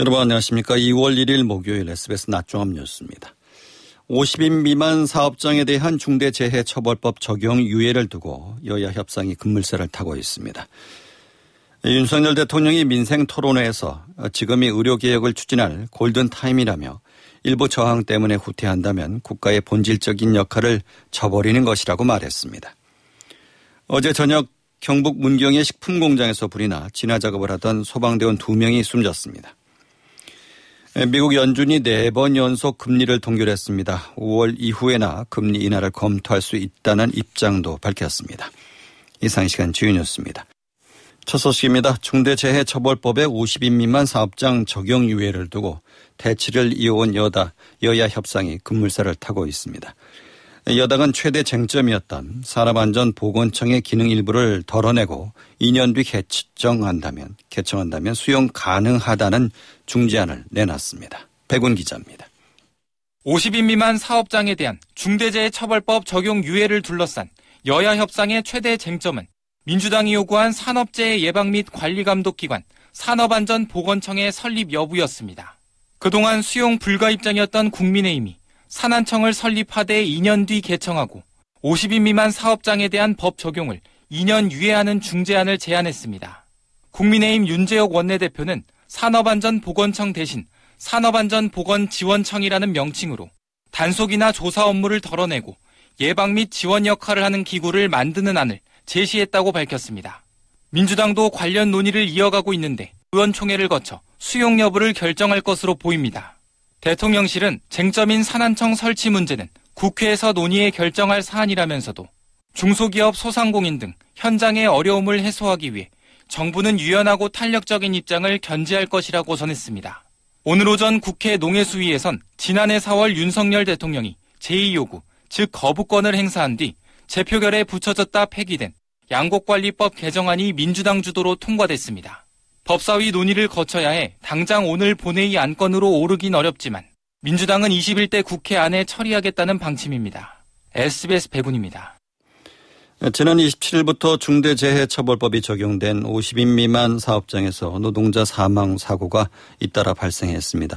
여러분 안녕하십니까. 2월 1일 목요일 SBS 낮종합 뉴스입니다. 50인 미만 사업장에 대한 중대재해처벌법 적용 유예를 두고 여야 협상이 급물살을 타고 있습니다. 윤석열 대통령이 민생 토론회에서 지금이 의료개혁을 추진할 골든타임이라며 일부 저항 때문에 후퇴한다면 국가의 본질적인 역할을 저버리는 것이라고 말했습니다. 어제 저녁 경북 문경의 식품공장에서 불이 나 진화 작업을 하던 소방대원 2명이 숨졌습니다. 미국 연준이 네 번 연속 금리를 동결했습니다. 5월 이후에나 금리 인하를 검토할 수 있다는 입장도 밝혔습니다. 이상 시간 주요 뉴스입니다. 첫 소식입니다. 중대재해처벌법의 50인 미만 사업장 적용 유예를 두고 대치를 이어온 여다, 여야 협상이 급물살을 타고 있습니다. 여당은 최대 쟁점이었던 산업안전보건청의 기능 일부를 덜어내고 2년 뒤 개정한다면 개청한다면 수용 가능하다는 중재안을 내놨습니다. 백운 기자입니다. 50인 미만 사업장에 대한 중대재해처벌법 적용 유예를 둘러싼 여야 협상의 최대 쟁점은 민주당이 요구한 산업재해 예방 및 관리 감독 기관 산업안전보건청의 설립 여부였습니다. 그동안 수용 불가 입장이었던 국민의힘이 산안청을 설립하되 2년 뒤 개청하고 50인 미만 사업장에 대한 법 적용을 2년 유예하는 중재안을 제안했습니다. 국민의힘 윤재옥 원내대표는 산업안전보건청 대신 산업안전보건지원청이라는 명칭으로 단속이나 조사 업무를 덜어내고 예방 및 지원 역할을 하는 기구를 만드는 안을 제시했다고 밝혔습니다. 민주당도 관련 논의를 이어가고 있는데 의원총회를 거쳐 수용 여부를 결정할 것으로 보입니다. 대통령실은 쟁점인 산안청 설치 문제는 국회에서 논의에 결정할 사안이라면서도 중소기업 소상공인 등 현장의 어려움을 해소하기 위해 정부는 유연하고 탄력적인 입장을 견지할 것이라고 전했습니다. 오늘 오전 국회 농해수위에선 지난해 4월 윤석열 대통령이 제2요구, 즉 거부권을 행사한 뒤 재표결에 붙여졌다 폐기된 양곡관리법 개정안이 민주당 주도로 통과됐습니다. 법사위 논의를 거쳐야 해 당장 오늘 본회의 안건으로 오르긴 어렵지만 민주당은 21대 국회 안에 처리하겠다는 방침입니다. SBS 배군입니다. 지난 27일부터 중대재해처벌법이 적용된 50인 미만 사업장에서 노동자 사망 사고가 잇따라 발생했습니다.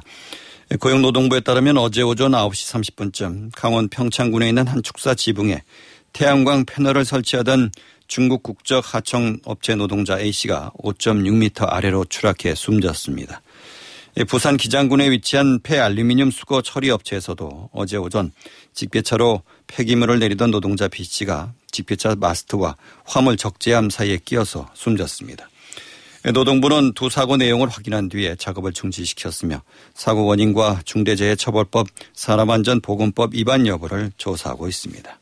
고용노동부에 따르면 어제 오전 9시 30분쯤 강원 평창군에 있는 한 축사 지붕에 태양광 패널을 설치하던 중국 국적 하청 업체 노동자 A씨가 5.6m 아래로 추락해 숨졌습니다. 부산 기장군에 위치한 폐알루미늄 수거 처리 업체에서도 어제 오전 직배차로 폐기물을 내리던 노동자 B씨가 직배차 마스트와 화물 적재함 사이에 끼어서 숨졌습니다. 노동부는 두 사고 내용을 확인한 뒤에 작업을 중지시켰으며 사고 원인과 중대재해처벌법 산업안전보건법 위반 여부를 조사하고 있습니다.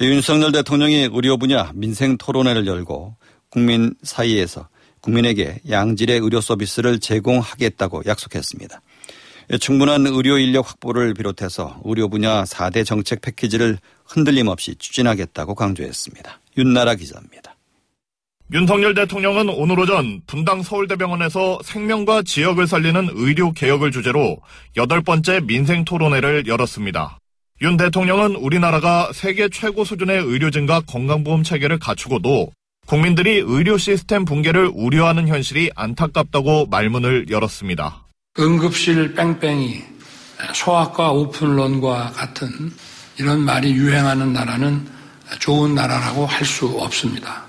윤석열 대통령이 의료 분야 민생 토론회를 열고 국민 사이에서 국민에게 양질의 의료 서비스를 제공하겠다고 약속했습니다. 충분한 의료 인력 확보를 비롯해서 의료 분야 4대 정책 패키지를 흔들림 없이 추진하겠다고 강조했습니다. 윤나라 기자입니다. 윤석열 대통령은 오늘 오전 분당 서울대병원에서 생명과 지역을 살리는 의료 개혁을 주제로 여덟 번째 민생 토론회를 열었습니다. 윤 대통령은 우리나라가 세계 최고 수준의 의료진과 건강보험 체계를 갖추고도 국민들이 의료 시스템 붕괴를 우려하는 현실이 안타깝다고 말문을 열었습니다. 응급실 뺑뺑이, 소아과 오픈런과 같은 이런 말이 유행하는 나라는 좋은 나라라고 할 수 없습니다.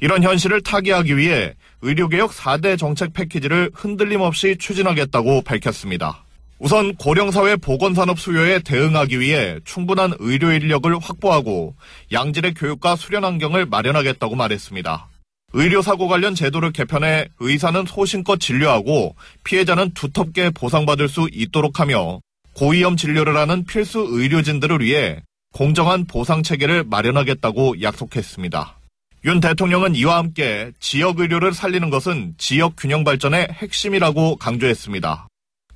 이런 현실을 타개하기 위해 의료개혁 4대 정책 패키지를 흔들림 없이 추진하겠다고 밝혔습니다. 우선 고령사회 보건산업 수요에 대응하기 위해 충분한 의료 인력을 확보하고 양질의 교육과 수련 환경을 마련하겠다고 말했습니다. 의료사고 관련 제도를 개편해 의사는 소신껏 진료하고 피해자는 두텁게 보상받을 수 있도록 하며 고위험 진료를 하는 필수 의료진들을 위해 공정한 보상 체계를 마련하겠다고 약속했습니다. 윤 대통령은 이와 함께 지역 의료를 살리는 것은 지역 균형 발전의 핵심이라고 강조했습니다.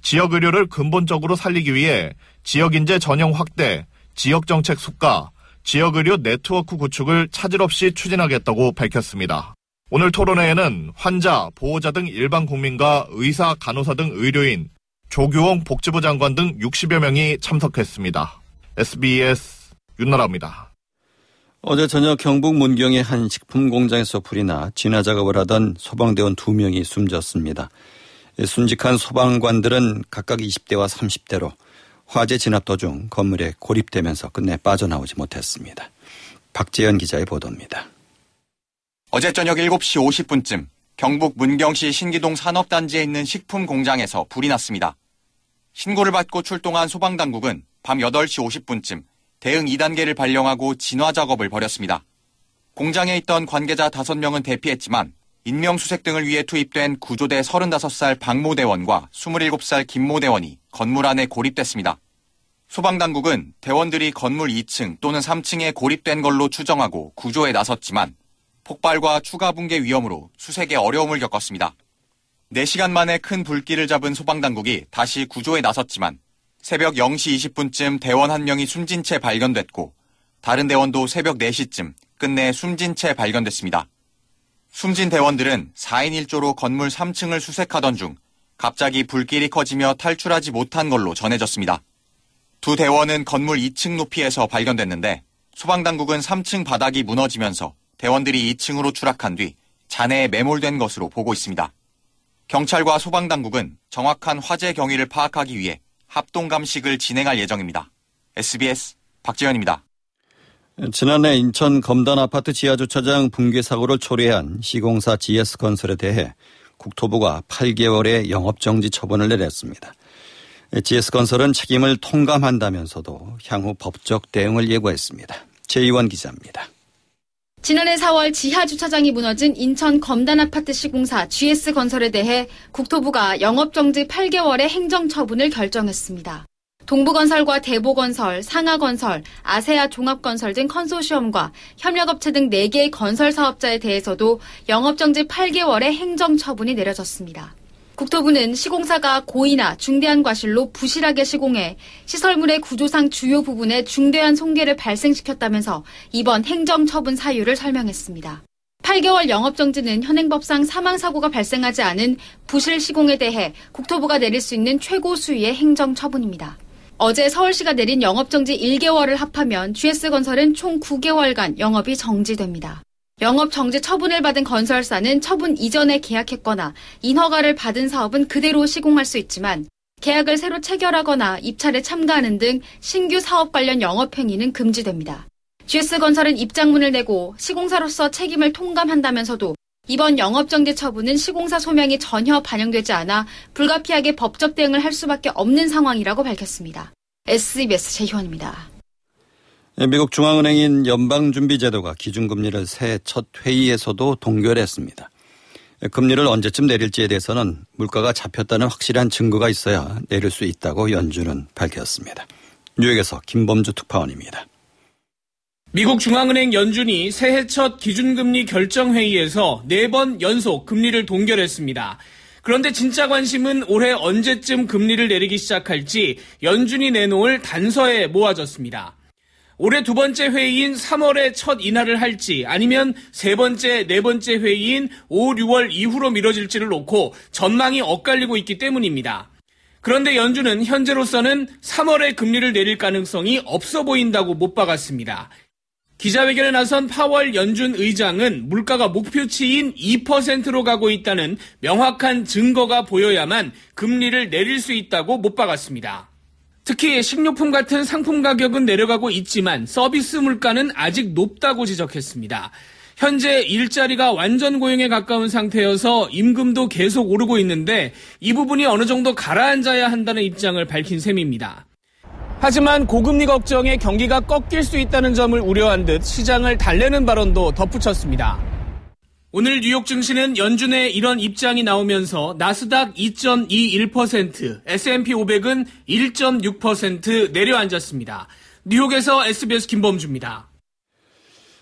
지역 의료를 근본적으로 살리기 위해 지역 인재 전형 확대, 지역 정책 숙가, 지역 의료 네트워크 구축을 차질 없이 추진하겠다고 밝혔습니다. 오늘 토론회에는 환자, 보호자 등 일반 국민과 의사, 간호사 등 의료인, 조규홍 복지부 장관 등 60여 명이 참석했습니다. SBS 윤나라입니다. 어제 저녁 경북 문경의 한 식품 공장에서 불이 나 진화 작업을 하던 소방대원 두 명이 숨졌습니다. 순직한 소방관들은 각각 20대와 30대로 화재 진압 도중 건물에 고립되면서 끝내 빠져나오지 못했습니다. 박재현 기자의 보도입니다. 어제 저녁 7시 50분쯤 경북 문경시 신기동 산업단지에 있는 식품 공장에서 불이 났습니다. 신고를 받고 출동한 소방당국은 밤 8시 50분쯤 대응 2단계를 발령하고 진화 작업을 벌였습니다. 공장에 있던 관계자 5명은 대피했지만 인명수색 등을 위해 투입된 구조대 35살 박모 대원과 27살 김모 대원이 건물 안에 고립됐습니다. 소방당국은 대원들이 건물 2층 또는 3층에 고립된 걸로 추정하고 구조에 나섰지만 폭발과 추가 붕괴 위험으로 수색에 어려움을 겪었습니다. 4시간 만에 큰 불길을 잡은 소방당국이 다시 구조에 나섰지만 새벽 0시 20분쯤 대원 한 명이 숨진 채 발견됐고 다른 대원도 새벽 4시쯤 끝내 숨진 채 발견됐습니다. 숨진 대원들은 4인 1조로 건물 3층을 수색하던 중 갑자기 불길이 커지며 탈출하지 못한 걸로 전해졌습니다. 두 대원은 건물 2층 높이에서 발견됐는데 소방당국은 3층 바닥이 무너지면서 대원들이 2층으로 추락한 뒤 잔해에 매몰된 것으로 보고 있습니다. 경찰과 소방당국은 정확한 화재 경위를 파악하기 위해 합동 감식을 진행할 예정입니다. SBS 박재현입니다. 지난해 인천 검단 아파트 지하주차장 붕괴 사고를 초래한 시공사 GS건설에 대해 국토부가 8개월의 영업정지 처분을 내렸습니다. GS건설은 책임을 통감한다면서도 향후 법적 대응을 예고했습니다. 최의원 기자입니다. 지난해 4월 지하 주차장이 무너진 인천 검단 아파트 시공사 GS건설에 대해 국토부가 영업정지 8개월의 행정처분을 결정했습니다. 동부건설과 대보건설, 상하건설, 아세아 종합건설 등 컨소시엄과 협력업체 등 4개의 건설 사업자에 대해서도 영업정지 8개월의 행정처분이 내려졌습니다. 국토부는 시공사가 고의나 중대한 과실로 부실하게 시공해 시설물의 구조상 주요 부분에 중대한 손괴를 발생시켰다면서 이번 행정처분 사유를 설명했습니다. 8개월 영업정지는 현행법상 사망사고가 발생하지 않은 부실 시공에 대해 국토부가 내릴 수 있는 최고 수위의 행정처분입니다. 어제 서울시가 내린 영업정지 1개월을 합하면 GS건설은 총 9개월간 영업이 정지됩니다. 영업 정지 처분을 받은 건설사는 처분 이전에 계약했거나 인허가를 받은 사업은 그대로 시공할 수 있지만 계약을 새로 체결하거나 입찰에 참가하는 등 신규 사업 관련 영업 행위는 금지됩니다. GS건설은 입장문을 내고 시공사로서 책임을 통감한다면서도 이번 영업정지 처분은 시공사 소명이 전혀 반영되지 않아 불가피하게 법적 대응을 할 수밖에 없는 상황이라고 밝혔습니다. SBS 최희원입니다. 예, 미국 중앙은행인 연방준비제도가 기준금리를 새해 첫 회의에서도 동결했습니다. 예, 금리를 언제쯤 내릴지에 대해서는 물가가 잡혔다는 확실한 증거가 있어야 내릴 수 있다고 연준은 밝혔습니다. 뉴욕에서 김범주 특파원입니다. 미국 중앙은행 연준이 새해 첫 기준금리 결정회의에서 네번 연속 금리를 동결했습니다. 그런데 진짜 관심은 올해 언제쯤 금리를 내리기 시작할지 연준이 내놓을 단서에 모아졌습니다. 올해 두 번째 회의인 3월에 첫 인하를 할지 아니면 세 번째, 네 번째 회의인 5, 6월 이후로 미뤄질지를 놓고 전망이 엇갈리고 있기 때문입니다. 그런데 연준은 현재로서는 3월에 금리를 내릴 가능성이 없어 보인다고 못 박았습니다. 기자회견에 나선 파월 연준 의장은 물가가 목표치인 2%로 가고 있다는 명확한 증거가 보여야만 금리를 내릴 수 있다고 못 박았습니다. 특히 식료품 같은 상품 가격은 내려가고 있지만 서비스 물가는 아직 높다고 지적했습니다. 현재 일자리가 완전 고용에 가까운 상태여서 임금도 계속 오르고 있는데 이 부분이 어느 정도 가라앉아야 한다는 입장을 밝힌 셈입니다. 하지만 고금리 걱정에 경기가 꺾일 수 있다는 점을 우려한 듯 시장을 달래는 발언도 덧붙였습니다. 오늘 뉴욕 증시는 연준의 이런 입장이 나오면서 나스닥 2.21%, S&P 500은 1.6% 내려앉았습니다. 뉴욕에서 SBS 김범주입니다.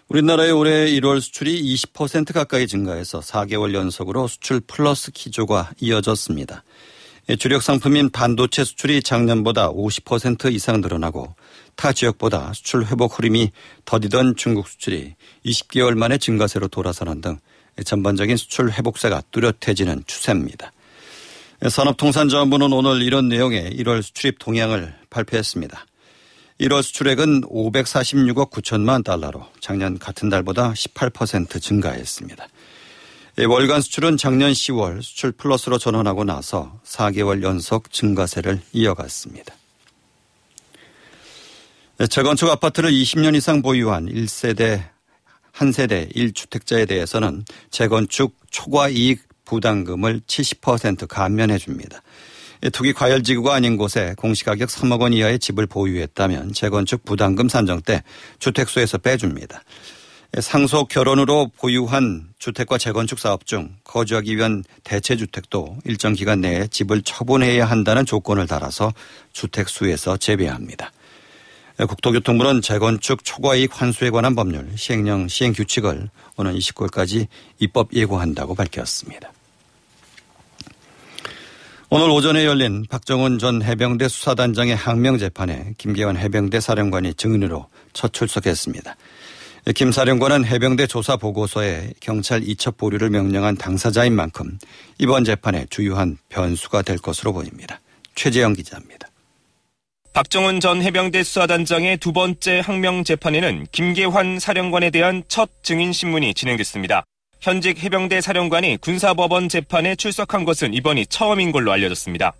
우리나라의 올해 1월 수출이 20% 가까이 증가해서 4개월 연속으로 수출 플러스 기조가 이어졌습니다. 주력 상품인 반도체 수출이 작년보다 50% 이상 늘어나고 타 지역보다 수출 회복 흐름이 더디던 중국 수출이 20개월 만에 증가세로 돌아서는 등 전반적인 수출 회복세가 뚜렷해지는 추세입니다. 산업통상자원부는 오늘 이런 내용의 1월 수출입 동향을 발표했습니다. 1월 수출액은 546억 9천만 달러로 작년 같은 달보다 18% 증가했습니다. 월간 수출은 작년 10월 수출 플러스로 전환하고 나서 4개월 연속 증가세를 이어갔습니다. 재건축 아파트를 20년 이상 보유한 1세대, 한 세대 1주택자에 대해서는 재건축 초과 이익 부담금을 70% 감면해 줍니다. 투기 과열 지구가 아닌 곳에 공시가격 3억 원 이하의 집을 보유했다면 재건축 부담금 산정 때 주택수에서 빼줍니다. 상속 결혼으로 보유한 주택과 재건축 사업 중 거주하기 위한 대체 주택도 일정 기간 내에 집을 처분해야 한다는 조건을 달아서 주택 수에서 제외합니다. 국토교통부는 재건축 초과이익 환수에 관한 법률 시행령 시행 규칙을 오는 29일까지 입법 예고한다고 밝혔습니다. 오늘 오전에 열린 박정훈 전 해병대 수사단장의 항명 재판에 김계환 해병대 사령관이 증인으로 첫 출석했습니다. 김 사령관은 해병대 조사 보고서에 경찰 이첩 보류를 명령한 당사자인 만큼 이번 재판에 주요한 변수가 될 것으로 보입니다. 최재영 기자입니다. 박정훈 전 해병대 수사단장의 두 번째 항명 재판에는 김계환 사령관에 대한 첫 증인 신문이 진행됐습니다. 현직 해병대 사령관이 군사법원 재판에 출석한 것은 이번이 처음인 걸로 알려졌습니다.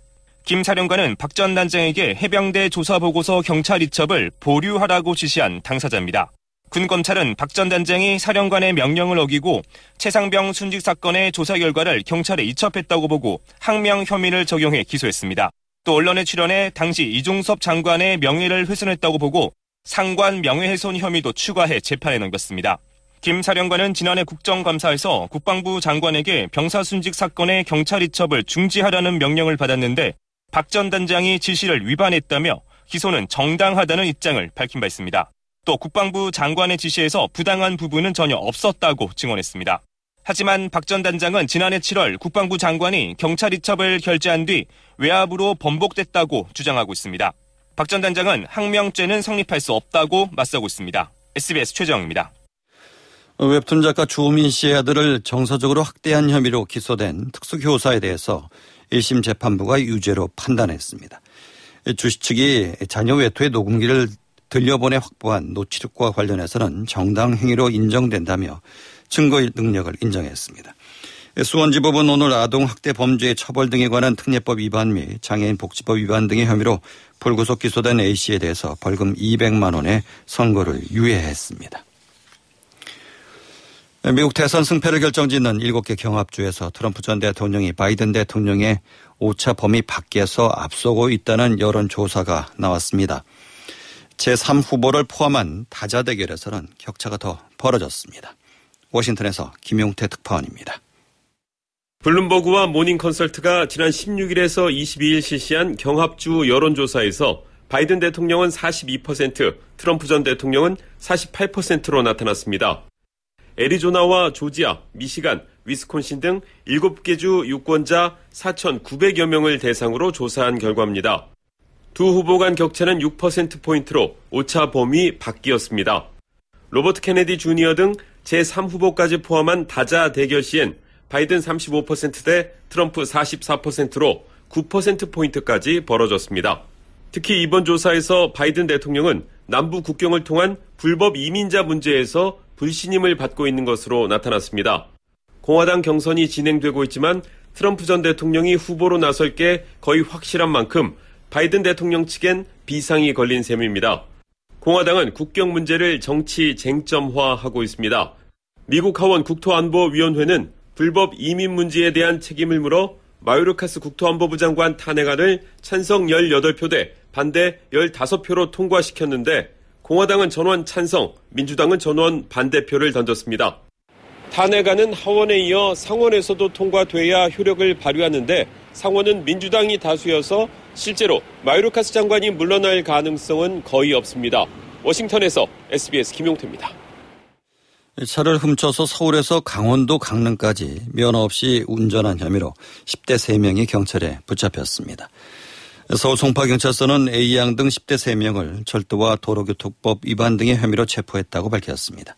김 사령관은 박 전 단장에게 해병대 조사보고서 경찰 이첩을 보류하라고 지시한 당사자입니다. 군 검찰은 박 전 단장이 사령관의 명령을 어기고 최상병 순직 사건의 조사 결과를 경찰에 이첩했다고 보고 항명 혐의를 적용해 기소했습니다. 또 언론에 출연해 당시 이종섭 장관의 명예를 훼손했다고 보고 상관 명예훼손 혐의도 추가해 재판에 넘겼습니다. 김 사령관은 지난해 국정감사에서 국방부 장관에게 병사순직 사건의 경찰 이첩을 중지하라는 명령을 받았는데 박 전 단장이 지시를 위반했다며 기소는 정당하다는 입장을 밝힌 바 있습니다. 또 국방부 장관의 지시에서 부당한 부분은 전혀 없었다고 증언했습니다. 하지만 박 전 단장은 지난해 7월 국방부 장관이 경찰 이첩을 결재한 뒤 외압으로 번복됐다고 주장하고 있습니다. 박 전 단장은 항명죄는 성립할 수 없다고 맞서고 있습니다. SBS 최정입니다. 웹툰 작가 주호민 씨의 아들을 정서적으로 학대한 혐의로 기소된 특수교사에 대해서 1심 재판부가 유죄로 판단했습니다. 주시 측이 자녀 외투의 녹음기를 들려보내 확보한 노출과 관련해서는 정당 행위로 인정된다며 증거 능력을 인정했습니다. 수원지법은 오늘 아동학대 범죄의 처벌 등에 관한 특례법 위반 및 장애인 복지법 위반 등의 혐의로 불구속 기소된 A씨에 대해서 벌금 200만 원의 선고를 유예했습니다. 미국 대선 승패를 결정짓는 7개 경합주에서 트럼프 전 대통령이 바이든 대통령의 오차 범위 밖에서 앞서고 있다는 여론조사가 나왔습니다. 제3 후보를 포함한 다자 대결에서는 격차가 더 벌어졌습니다. 워싱턴에서 김용태 특파원입니다. 블룸버그와 모닝 컨설트가 지난 16일에서 22일 실시한 경합주 여론조사에서 바이든 대통령은 42%, 트럼프 전 대통령은 48%로 나타났습니다. 애리조나와 조지아, 미시간, 위스콘신 등 7개 주 유권자 4,900여 명을 대상으로 조사한 결과입니다. 두 후보 간 격차는 6%포인트로 오차 범위 밖이었습니다. 로버트 케네디 주니어 등 제3후보까지 포함한 다자 대결 시엔 바이든 35%대 트럼프 44%로 9%포인트까지 벌어졌습니다. 특히 이번 조사에서 바이든 대통령은 남부 국경을 통한 불법 이민자 문제에서 불신임을 받고 있는 것으로 나타났습니다. 공화당 경선이 진행되고 있지만 트럼프 전 대통령이 후보로 나설 게 거의 확실한 만큼 바이든 대통령 측엔 비상이 걸린 셈입니다. 공화당은 국경 문제를 정치 쟁점화하고 있습니다. 미국 하원 국토안보위원회는 불법 이민 문제에 대한 책임을 물어 마요르카스 국토안보부 장관 탄핵안을 찬성 18표 대 반대 15표로 통과시켰는데 공화당은 전원 찬성, 민주당은 전원 반대표를 던졌습니다. 탄핵안은 하원에 이어 상원에서도 통과돼야 효력을 발휘하는데 상원은 민주당이 다수여서 실제로 마요르카스 장관이 물러날 가능성은 거의 없습니다. 워싱턴에서 SBS 김용태입니다. 차를 훔쳐서 서울에서 강원도 강릉까지 면허 없이 운전한 혐의로 10대 3명이 경찰에 붙잡혔습니다. 서울 송파경찰서는 A양 등 10대 3명을 철도와 도로교통법 위반 등의 혐의로 체포했다고 밝혔습니다.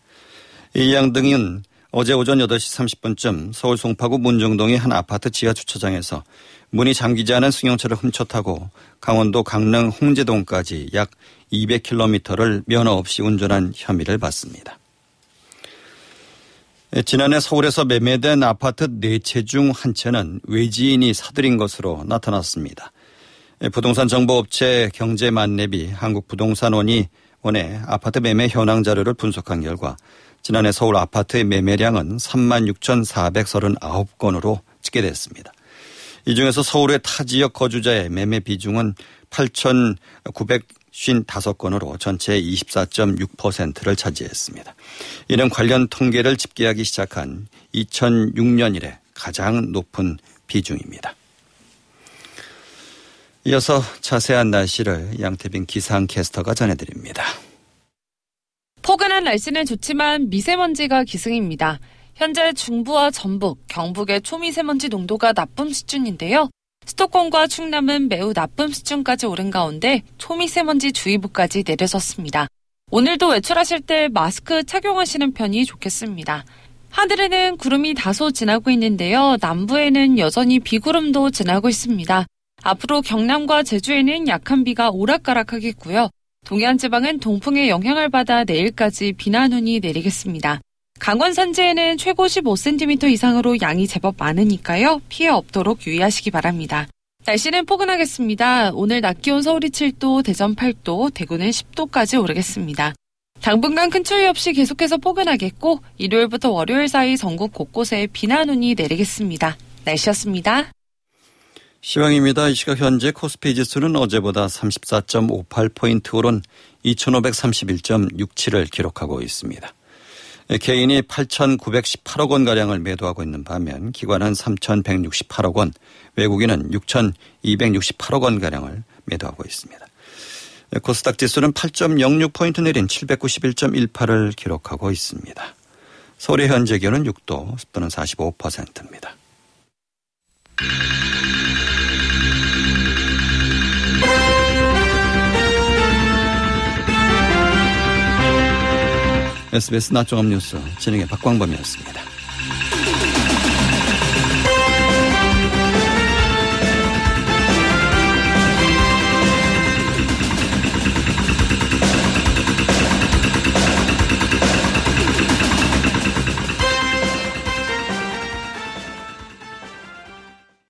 A양 등은 어제 오전 8시 30분쯤 서울 송파구 문정동의 한 아파트 지하 주차장에서 문이 잠기지 않은 승용차를 훔쳐 타고 강원도 강릉 홍제동까지 약 200km를 면허 없이 운전한 혐의를 받습니다. 지난해 서울에서 매매된 아파트 4채 중 한 채는 외지인이 사들인 것으로 나타났습니다. 부동산 정보업체 경제만렙이 한국부동산원이 원에 아파트 매매 현황 자료를 분석한 결과 지난해 서울 아파트의 매매량은 3만 6,439건으로 집계됐습니다. 이 중에서 서울의 타 지역 거주자의 매매 비중은 8,955건으로 전체의 24.6%를 차지했습니다. 이는 관련 통계를 집계하기 시작한 2006년 이래 가장 높은 비중입니다. 이어서 자세한 날씨를 양태빈 기상캐스터가 전해드립니다. 포근한 날씨는 좋지만 미세먼지가 기승입니다. 현재 중부와 전북, 경북의 초미세먼지 농도가 나쁨 수준인데요. 수도권과 충남은 매우 나쁨 수준까지 오른 가운데 초미세먼지 주의보까지 내려졌습니다. 오늘도 외출하실 때 마스크 착용하시는 편이 좋겠습니다. 하늘에는 구름이 다소 지나고 있는데요. 남부에는 여전히 비구름도 지나고 있습니다. 앞으로 경남과 제주에는 약한 비가 오락가락하겠고요. 동해안 지방은 동풍의 영향을 받아 내일까지 비나 눈이 내리겠습니다. 강원 산지에는 최고 15cm 이상으로 양이 제법 많으니까요. 피해 없도록 유의하시기 바랍니다. 날씨는 포근하겠습니다. 오늘 낮 기온 서울이 7도, 대전 8도, 대구는 10도까지 오르겠습니다. 당분간 큰 추위 없이 계속해서 포근하겠고 일요일부터 월요일 사이 전국 곳곳에 비나 눈이 내리겠습니다. 날씨였습니다. 시황입니다. 이 시각 현재 코스피 지수는 어제보다 34.58포인트 오른 2531.67을 기록하고 있습니다. 개인이 8,918억 원가량을 매도하고 있는 반면 기관은 3,168억 원, 외국인은 6,268억 원가량을 매도하고 있습니다. 코스닥 지수는 8.06포인트 내린 791.18을 기록하고 있습니다. 서울의 현재 기온은 6도, 습도는 45%입니다. SBS 낮종합 뉴스 진행의 박광범이었습니다.